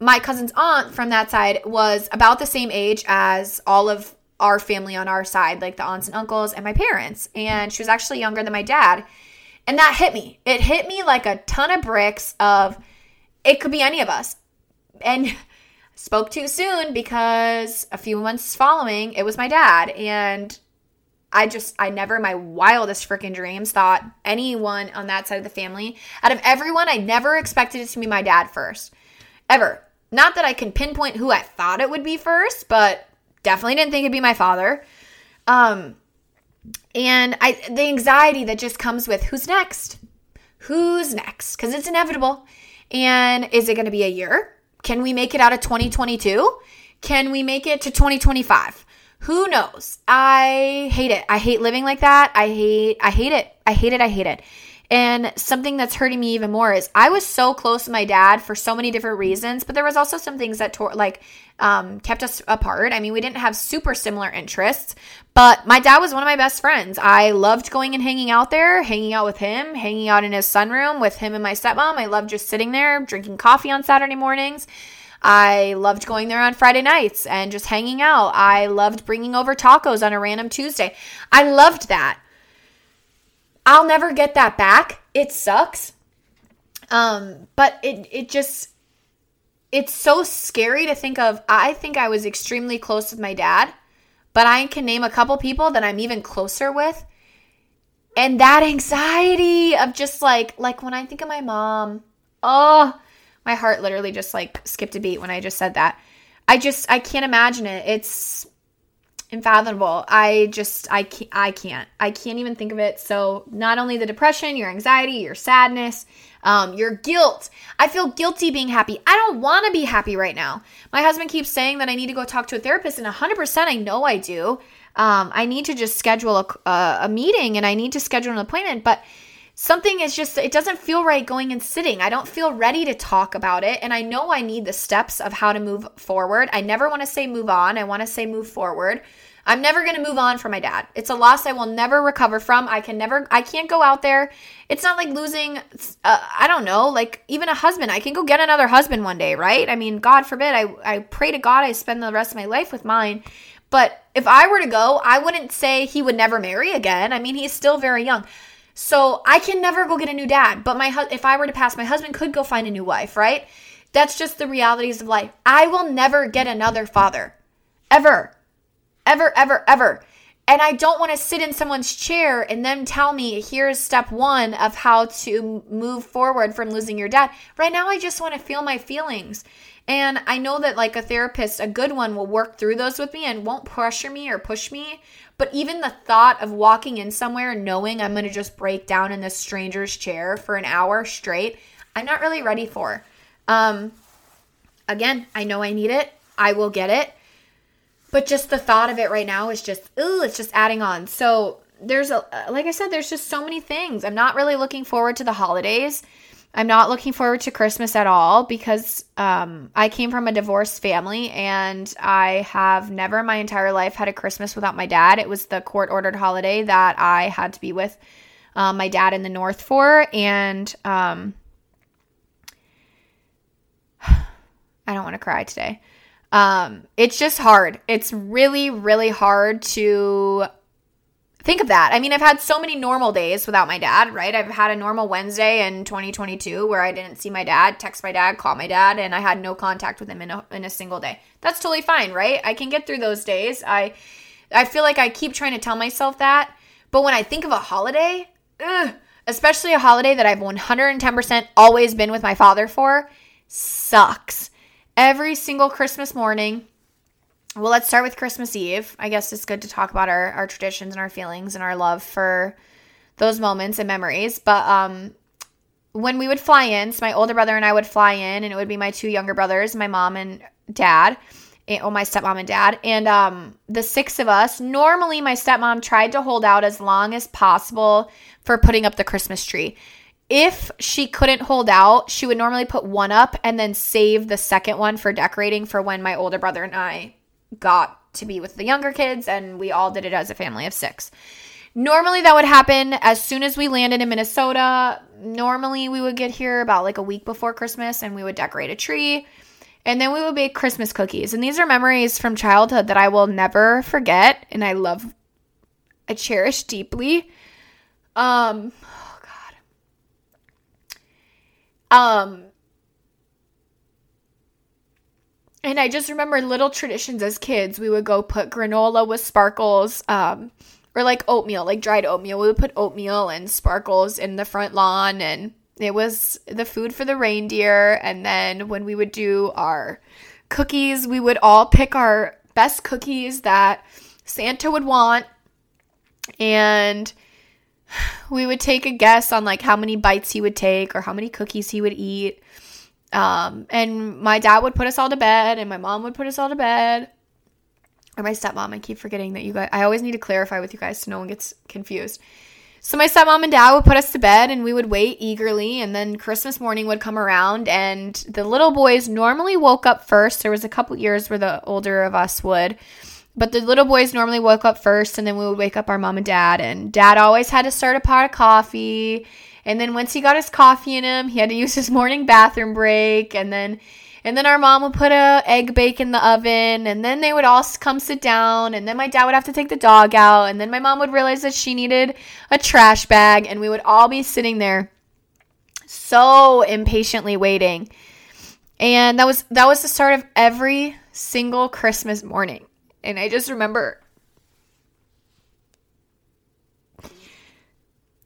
my cousin's aunt from that side was about the same age as all of our family on our side, like the aunts and uncles and my parents. And she was actually younger than my dad. And that hit me. It hit me like a ton of bricks of it could be any of us. And spoke too soon because a few months following, it was my dad. And I just, I never in my wildest freaking dreams thought anyone on that side of the family, out of everyone, I never expected it to be my dad first. Ever. Not that I can pinpoint who I thought it would be first, but definitely didn't think it'd be my father. Um, and I, the anxiety that just comes with who's next? Who's next? Because it's inevitable. And is it going to be a year? Can we make it out of 2022? Can we make it to 2025? Who knows? I hate it. I hate living like that. I hate I hate it. I hate it. I hate it. And something that's hurting me even more is I was so close to my dad for so many different reasons, but there was also some things that tore, like um, kept us apart. I mean, we didn't have super similar interests, but my dad was one of my best friends. I loved going and hanging out there, hanging out with him, hanging out in his sunroom with him and my stepmom. I loved just sitting there, drinking coffee on Saturday mornings. I loved going there on Friday nights and just hanging out. I loved bringing over tacos on a random Tuesday. I loved that. I'll never get that back. It sucks. Um, but it it just it's so scary to think of. I think I was extremely close with my dad, but I can name a couple people that I'm even closer with. And that anxiety of just like like when I think of my mom, oh, my heart literally just like skipped a beat when I just said that. I just I can't imagine it. It's unfathomable. I just I can't I can't. I can't even think of it. So not only the depression, your anxiety, your sadness, um, your guilt. I feel guilty being happy. I don't want to be happy right now. My husband keeps saying that I need to go talk to a therapist, and 100% I know I do. Um, I need to just schedule a, a, a meeting and I need to schedule an appointment, but something is just it doesn't feel right going and sitting. I don't feel ready to talk about it and I know I need the steps of how to move forward. I never want to say move on. I want to say move forward. I'm never going to move on from my dad. It's a loss I will never recover from. I can never I can't go out there. It's not like losing uh, I don't know, like even a husband. I can go get another husband one day, right? I mean, God forbid. I I pray to God I spend the rest of my life with mine. But if I were to go, I wouldn't say he would never marry again. I mean, he's still very young. So I can never go get a new dad, but my if I were to pass, my husband could go find a new wife, right? That's just the realities of life. I will never get another father. Ever. Ever, ever, ever. And I don't want to sit in someone's chair and then tell me, here's step one of how to move forward from losing your dad. Right now, I just want to feel my feelings. And I know that, like a therapist, a good one will work through those with me and won't pressure me or push me. But even the thought of walking in somewhere knowing I'm going to just break down in this stranger's chair for an hour straight, I'm not really ready for. Um, again, I know I need it. I will get it. But just the thought of it right now is just, ooh, it's just adding on. So there's a, like I said, there's just so many things. I'm not really looking forward to the holidays. I'm not looking forward to Christmas at all because um, I came from a divorced family and I have never in my entire life had a Christmas without my dad. It was the court ordered holiday that I had to be with um, my dad in the North for. And um, I don't want to cry today. Um, it's just hard. It's really, really hard to think of that. I mean, I've had so many normal days without my dad, right? I've had a normal Wednesday in 2022 where I didn't see my dad, text my dad, call my dad, and I had no contact with him in a, in a single day. That's totally fine, right? I can get through those days. I I feel like I keep trying to tell myself that, but when I think of a holiday, ugh, especially a holiday that I've 110% always been with my father for, sucks. Every single Christmas morning, well, let's start with Christmas Eve. I guess it's good to talk about our, our traditions and our feelings and our love for those moments and memories. But um, when we would fly in, so my older brother and I would fly in, and it would be my two younger brothers, my mom and dad, and, oh, my stepmom and dad, and um, the six of us. Normally, my stepmom tried to hold out as long as possible for putting up the Christmas tree. If she couldn't hold out, she would normally put one up and then save the second one for decorating for when my older brother and I got to be with the younger kids, and we all did it as a family of six. Normally, that would happen as soon as we landed in Minnesota. Normally, we would get here about like a week before Christmas and we would decorate a tree. And then we would bake Christmas cookies. And these are memories from childhood that I will never forget and I love, I cherish deeply. Um, oh God. Um, And I just remember little traditions as kids. We would go put granola with sparkles, um, or like oatmeal, like dried oatmeal. We would put oatmeal and sparkles in the front lawn, and it was the food for the reindeer. And then when we would do our cookies, we would all pick our best cookies that Santa would want, and we would take a guess on like how many bites he would take or how many cookies he would eat. Um, and my dad would put us all to bed, and my mom would put us all to bed. Or my stepmom. I keep forgetting that you guys. I always need to clarify with you guys so no one gets confused. So my stepmom and dad would put us to bed and we would wait eagerly and then Christmas morning would come around and the little boys normally woke up first. There was a couple years where the older of us would. But the little boys normally woke up first and then we would wake up our mom and dad and dad always had to start a pot of coffee. And then once he got his coffee in him, he had to use his morning bathroom break. And then and then our mom would put a egg bake in the oven, and then they would all come sit down, and then my dad would have to take the dog out, and then my mom would realize that she needed a trash bag, and we would all be sitting there so impatiently waiting. And that was that was the start of every single Christmas morning. And I just remember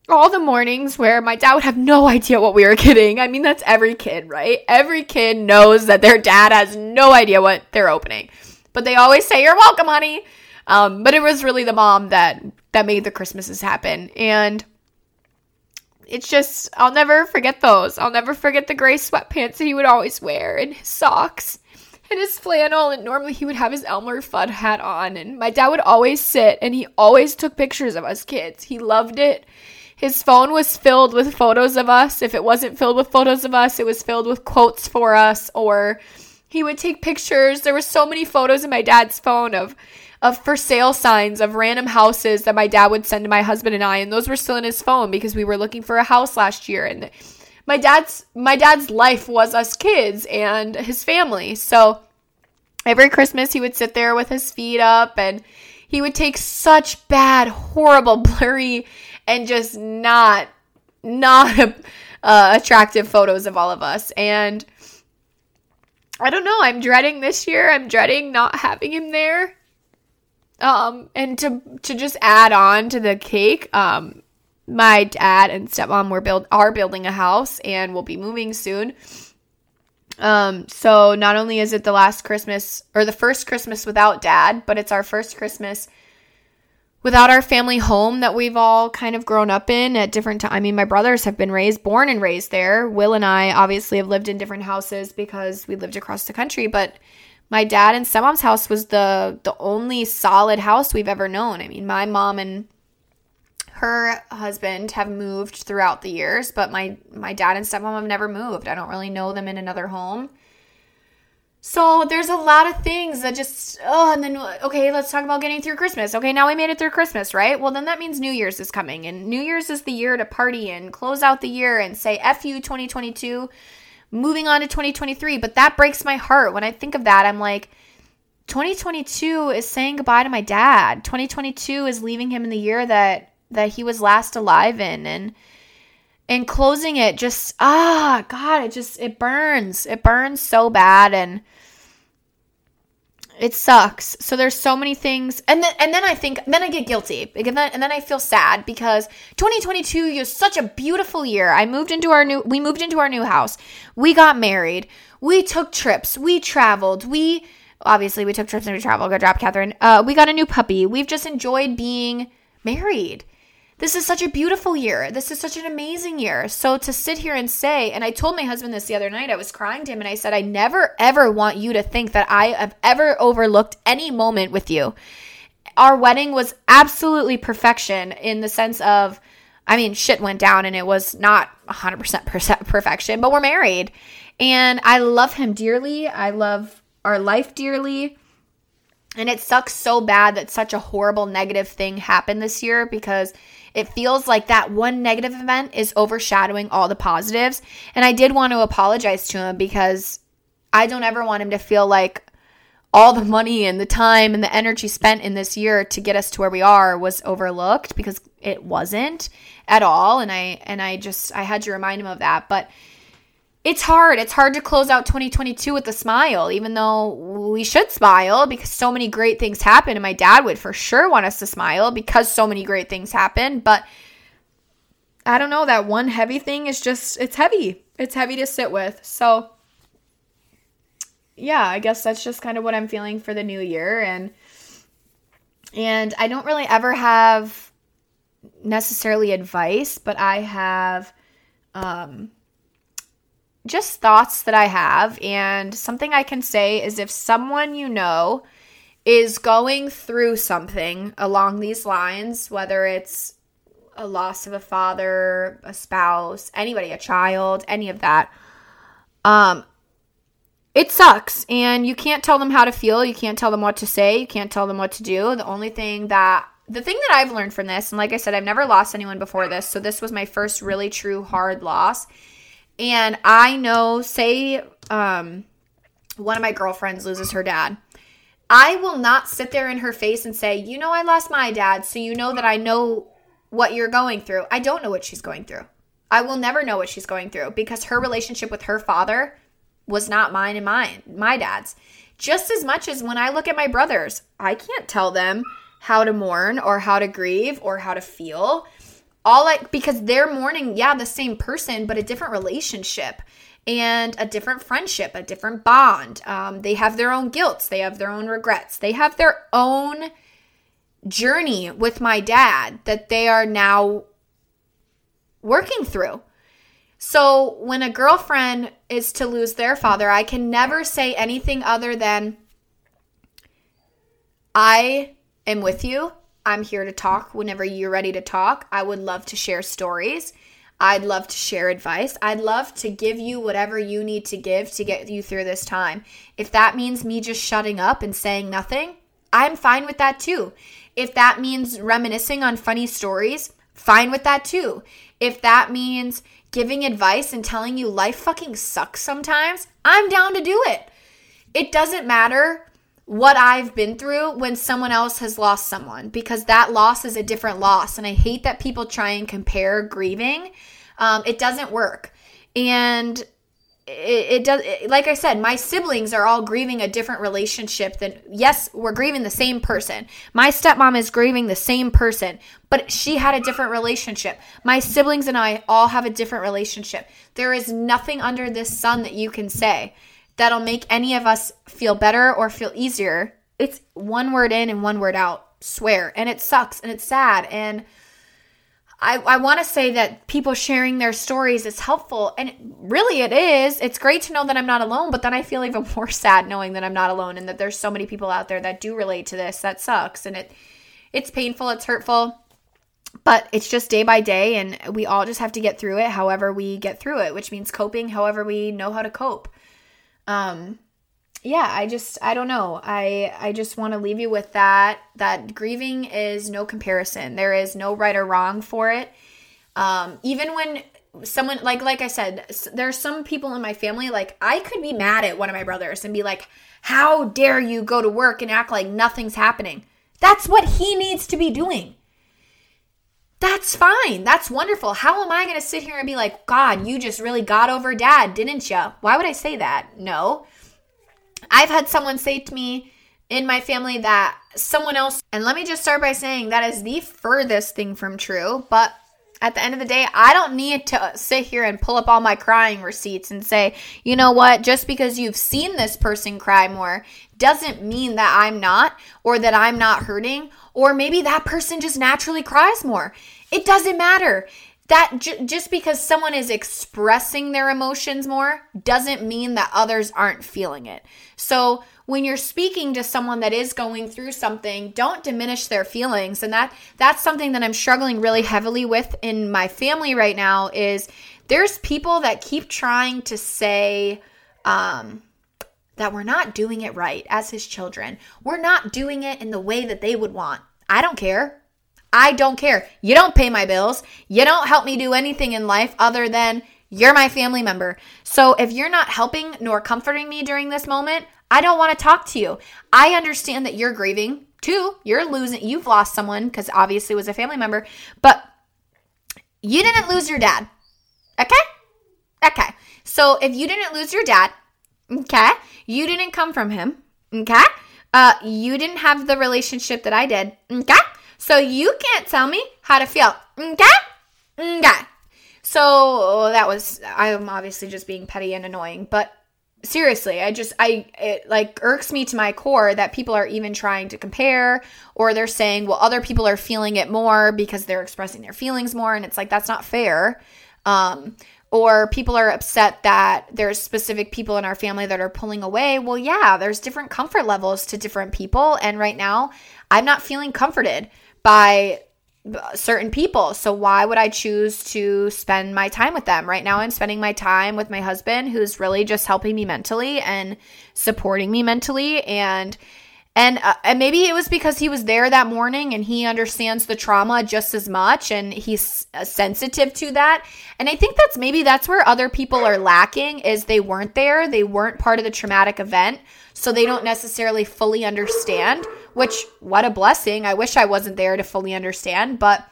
all the mornings where my dad would have no idea what we were getting. I mean, that's every kid, right? Every kid knows that their dad has no idea what they're opening. But they always say, You're welcome, honey. Um, but it was really the mom that that made the Christmases happen. And it's just I'll never forget those. I'll never forget the gray sweatpants that he would always wear and his socks and his flannel and normally he would have his Elmer Fudd hat on and my dad would always sit and he always took pictures of us kids. He loved it. His phone was filled with photos of us. If it wasn't filled with photos of us, it was filled with quotes for us or he would take pictures. There were so many photos in my dad's phone of of for sale signs of random houses that my dad would send to my husband and I and those were still in his phone because we were looking for a house last year and my dad's my dad's life was us kids and his family. So every Christmas he would sit there with his feet up and he would take such bad, horrible, blurry and just not not uh, attractive photos of all of us and I don't know. I'm dreading this year. I'm dreading not having him there. Um, and to to just add on to the cake, um, my dad and stepmom were build are building a house and will be moving soon. Um, so not only is it the last Christmas or the first Christmas without dad, but it's our first Christmas without our family home that we've all kind of grown up in at different times. I mean, my brothers have been raised, born and raised there. Will and I obviously have lived in different houses because we lived across the country, but my dad and stepmom's house was the the only solid house we've ever known. I mean, my mom and her husband have moved throughout the years, but my my dad and stepmom have never moved. I don't really know them in another home. So there's a lot of things that just oh, and then okay, let's talk about getting through Christmas. Okay, now we made it through Christmas, right? Well, then that means New Year's is coming, and New Year's is the year to party and close out the year and say "f you" 2022 moving on to 2023. But that breaks my heart. When I think of that, I'm like, 2022 is saying goodbye to my dad. 2022 is leaving him in the year that that he was last alive in and and closing it just ah god it just it burns it burns so bad and it sucks. So there's so many things, and then and then I think then I get guilty, and then and then I feel sad because 2022 is such a beautiful year. I moved into our new we moved into our new house. We got married. We took trips. We traveled. We obviously we took trips and we traveled. Go drop Catherine. Uh, we got a new puppy. We've just enjoyed being married. This is such a beautiful year. This is such an amazing year. So to sit here and say, and I told my husband this the other night, I was crying to him and I said, I never ever want you to think that I have ever overlooked any moment with you. Our wedding was absolutely perfection in the sense of, I mean, shit went down and it was not 100% perfection, but we're married. And I love him dearly. I love our life dearly. And it sucks so bad that such a horrible negative thing happened this year because it feels like that one negative event is overshadowing all the positives. And I did want to apologize to him because I don't ever want him to feel like all the money and the time and the energy spent in this year to get us to where we are was overlooked because it wasn't at all and I and I just I had to remind him of that. But it's hard. It's hard to close out 2022 with a smile, even though we should smile because so many great things happen. And my dad would for sure want us to smile because so many great things happen. But I don't know. That one heavy thing is just, it's heavy. It's heavy to sit with. So, yeah, I guess that's just kind of what I'm feeling for the new year. And, and I don't really ever have necessarily advice, but I have, um, just thoughts that I have. And something I can say is if someone you know is going through something along these lines, whether it's a loss of a father, a spouse, anybody, a child, any of that, um, it sucks. And you can't tell them how to feel. You can't tell them what to say. You can't tell them what to do. The only thing that, the thing that I've learned from this, and like I said, I've never lost anyone before this. So this was my first really true hard loss. And I know, say, um, one of my girlfriends loses her dad. I will not sit there in her face and say, you know, I lost my dad, so you know that I know what you're going through. I don't know what she's going through. I will never know what she's going through because her relationship with her father was not mine and mine, my dad's. Just as much as when I look at my brothers, I can't tell them how to mourn or how to grieve or how to feel. All like because they're mourning, yeah, the same person, but a different relationship and a different friendship, a different bond. Um, they have their own guilts, they have their own regrets, they have their own journey with my dad that they are now working through. So when a girlfriend is to lose their father, I can never say anything other than, I am with you. I'm here to talk whenever you're ready to talk. I would love to share stories. I'd love to share advice. I'd love to give you whatever you need to give to get you through this time. If that means me just shutting up and saying nothing, I'm fine with that too. If that means reminiscing on funny stories, fine with that too. If that means giving advice and telling you life fucking sucks sometimes, I'm down to do it. It doesn't matter what I've been through when someone else has lost someone because that loss is a different loss. And I hate that people try and compare grieving. Um, it doesn't work. And it, it does it, like i said my siblings are all grieving a different relationship than yes we're grieving the same person my stepmom is grieving the same person but she had a different relationship my siblings and i all have a different relationship there is nothing under this sun that you can say that'll make any of us feel better or feel easier it's one word in and one word out swear and it sucks and it's sad and I, I want to say that people sharing their stories is helpful. And really, it is. It's great to know that I'm not alone, but then I feel even more sad knowing that I'm not alone and that there's so many people out there that do relate to this. That sucks. And it it's painful, it's hurtful, but it's just day by day. And we all just have to get through it however we get through it, which means coping however we know how to cope. Um, yeah, I just I don't know. I I just want to leave you with that that grieving is no comparison. There is no right or wrong for it. Um even when someone like like I said, there's some people in my family like I could be mad at one of my brothers and be like, "How dare you go to work and act like nothing's happening?" That's what he needs to be doing. That's fine. That's wonderful. How am I going to sit here and be like, God, you just really got over dad, didn't you? Why would I say that? No. I've had someone say to me in my family that someone else, and let me just start by saying that is the furthest thing from true, but at the end of the day, I don't need to sit here and pull up all my crying receipts and say, you know what, just because you've seen this person cry more doesn't mean that I'm not, or that I'm not hurting, or maybe that person just naturally cries more. It doesn't matter that j- just because someone is expressing their emotions more doesn't mean that others aren't feeling it. So, when you're speaking to someone that is going through something, don't diminish their feelings. And that that's something that I'm struggling really heavily with in my family right now is there's people that keep trying to say um that we're not doing it right as his children. We're not doing it in the way that they would want. I don't care. I don't care. You don't pay my bills. You don't help me do anything in life other than you're my family member. So if you're not helping nor comforting me during this moment, I don't want to talk to you. I understand that you're grieving too. You're losing, you've lost someone because obviously it was a family member, but you didn't lose your dad. Okay? Okay. So if you didn't lose your dad, okay, you didn't come from him, okay? Uh, you didn't have the relationship that I did, okay? So you can't tell me how to feel. Okay? Okay. So that was, I'm obviously just being petty and annoying, but seriously, I just, I, it like irks me to my core that people are even trying to compare or they're saying, well, other people are feeling it more because they're expressing their feelings more. And it's like, that's not fair. Um, or people are upset that there's specific people in our family that are pulling away. Well, yeah, there's different comfort levels to different people. And right now, I'm not feeling comforted by certain people. So why would I choose to spend my time with them? Right now I'm spending my time with my husband who's really just helping me mentally and supporting me mentally and and uh, and maybe it was because he was there that morning and he understands the trauma just as much and he's uh, sensitive to that. And I think that's maybe that's where other people are lacking is they weren't there, they weren't part of the traumatic event, so they don't necessarily fully understand, which what a blessing. I wish I wasn't there to fully understand, but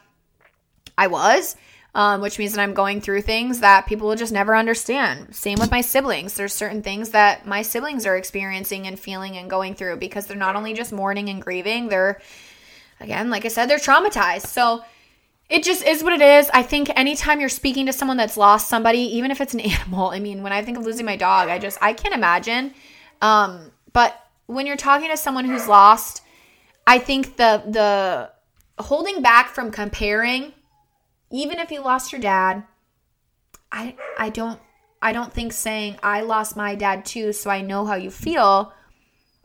I was um, which means that I'm going through things that people will just never understand. Same with my siblings. There's certain things that my siblings are experiencing and feeling and going through because they're not only just mourning and grieving, they're, again, like I said, they're traumatized. So, it just is what it is. I think anytime you're speaking to someone that's lost somebody, even if it's an animal, I mean, when I think of losing my dog, I just I can't imagine. Um, but when you're talking to someone who's lost, I think the the holding back from comparing even if you lost your dad, I I don't I don't think saying I lost my dad too so I know how you feel.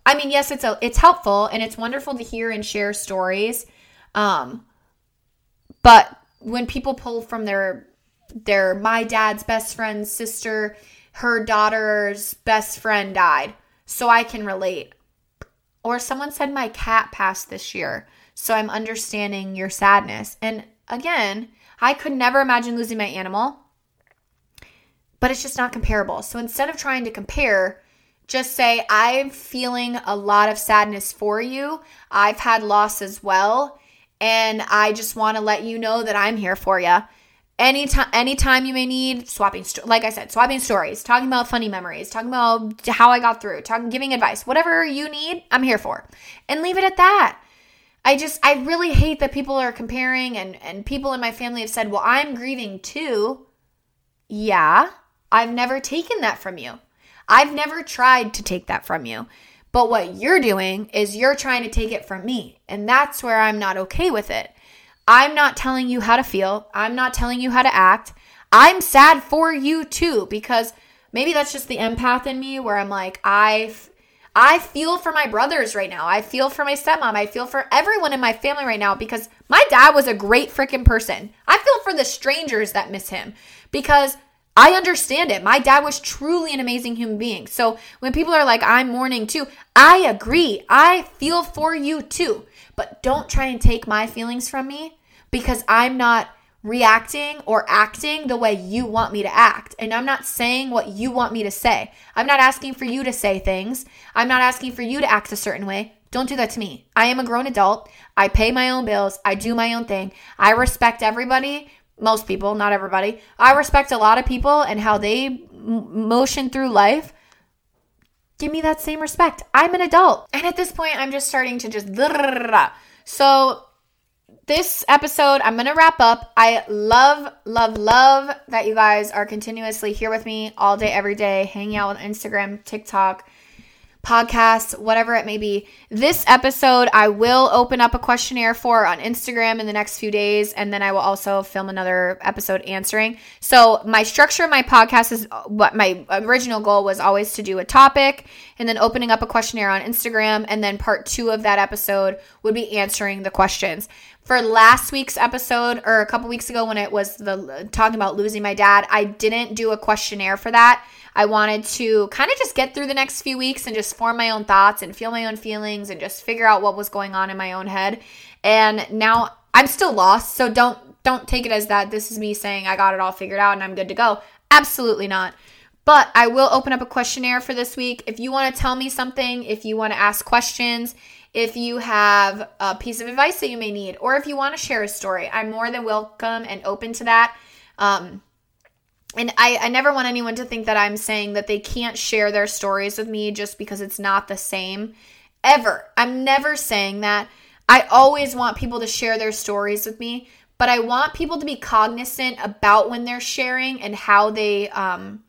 I mean, yes, it's a it's helpful and it's wonderful to hear and share stories. Um but when people pull from their their my dad's best friend's sister, her daughter's best friend died, so I can relate. Or someone said my cat passed this year, so I'm understanding your sadness. And again, I could never imagine losing my animal, but it's just not comparable. So instead of trying to compare, just say, I'm feeling a lot of sadness for you. I've had loss as well. And I just want to let you know that I'm here for you. Anytime, anytime you may need swapping, like I said, swapping stories, talking about funny memories, talking about how I got through, talking, giving advice, whatever you need, I'm here for. And leave it at that. I just I really hate that people are comparing and and people in my family have said, "Well, I'm grieving too." Yeah, I've never taken that from you. I've never tried to take that from you. But what you're doing is you're trying to take it from me, and that's where I'm not okay with it. I'm not telling you how to feel. I'm not telling you how to act. I'm sad for you too because maybe that's just the empath in me where I'm like, I've I feel for my brothers right now. I feel for my stepmom. I feel for everyone in my family right now because my dad was a great freaking person. I feel for the strangers that miss him because I understand it. My dad was truly an amazing human being. So when people are like, I'm mourning too, I agree. I feel for you too. But don't try and take my feelings from me because I'm not reacting or acting the way you want me to act. And I'm not saying what you want me to say. I'm not asking for you to say things. I'm not asking for you to act a certain way. Don't do that to me. I am a grown adult. I pay my own bills. I do my own thing. I respect everybody, most people, not everybody. I respect a lot of people and how they motion through life. Give me that same respect. I'm an adult. And at this point, I'm just starting to just. So this episode, I'm going to wrap up. I love, love, love that you guys are continuously here with me all day, every day, hanging out with Instagram, TikTok, podcasts, whatever it may be. This episode, I will open up a questionnaire for on Instagram in the next few days, and then I will also film another episode answering. So, my structure of my podcast is what my original goal was always to do a topic and then opening up a questionnaire on Instagram, and then part two of that episode would be answering the questions for last week's episode or a couple weeks ago when it was the talking about losing my dad, I didn't do a questionnaire for that. I wanted to kind of just get through the next few weeks and just form my own thoughts and feel my own feelings and just figure out what was going on in my own head. And now I'm still lost, so don't don't take it as that this is me saying I got it all figured out and I'm good to go. Absolutely not. But I will open up a questionnaire for this week. If you want to tell me something, if you want to ask questions, if you have a piece of advice that you may need, or if you want to share a story, I'm more than welcome and open to that. Um, and I, I never want anyone to think that I'm saying that they can't share their stories with me just because it's not the same. Ever. I'm never saying that. I always want people to share their stories with me, but I want people to be cognizant about when they're sharing and how they um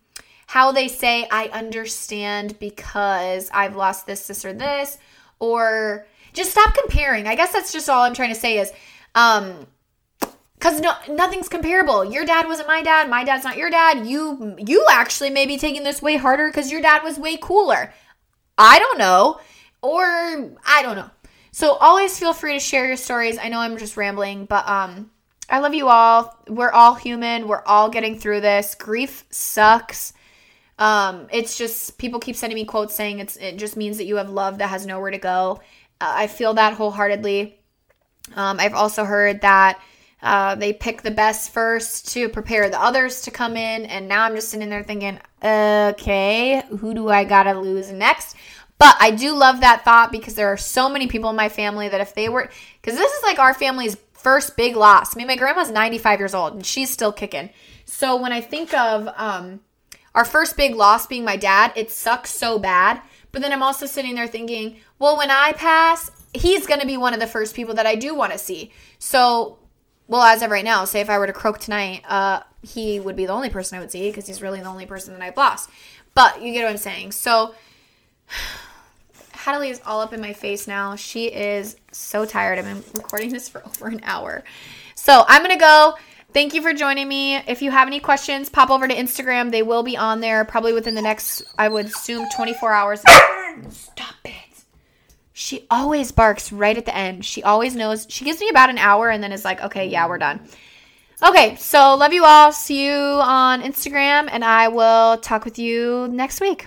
how they say I understand because I've lost this this or this or just stop comparing. I guess that's just all I'm trying to say is um cuz no nothing's comparable. Your dad wasn't my dad, my dad's not your dad. You you actually may be taking this way harder cuz your dad was way cooler. I don't know or I don't know. So always feel free to share your stories. I know I'm just rambling, but um I love you all. We're all human. We're all getting through this. Grief sucks. Um, it's just people keep sending me quotes saying it's it just means that you have love that has nowhere to go. Uh, I feel that wholeheartedly. Um, I've also heard that uh, they pick the best first to prepare the others to come in, and now I'm just sitting there thinking, okay, who do I gotta lose next? But I do love that thought because there are so many people in my family that if they were, because this is like our family's first big loss. I mean, my grandma's 95 years old and she's still kicking. So when I think of um, our first big loss being my dad, it sucks so bad. But then I'm also sitting there thinking, well, when I pass, he's going to be one of the first people that I do want to see. So, well, as of right now, say if I were to croak tonight, uh, he would be the only person I would see because he's really the only person that I've lost. But you get what I'm saying. So, Hadley is all up in my face now. She is so tired. I've been recording this for over an hour. So I'm going to go. Thank you for joining me. If you have any questions, pop over to Instagram. They will be on there probably within the next, I would assume, 24 hours. Stop it. She always barks right at the end. She always knows. She gives me about an hour and then is like, okay, yeah, we're done. Okay, so love you all. See you on Instagram, and I will talk with you next week.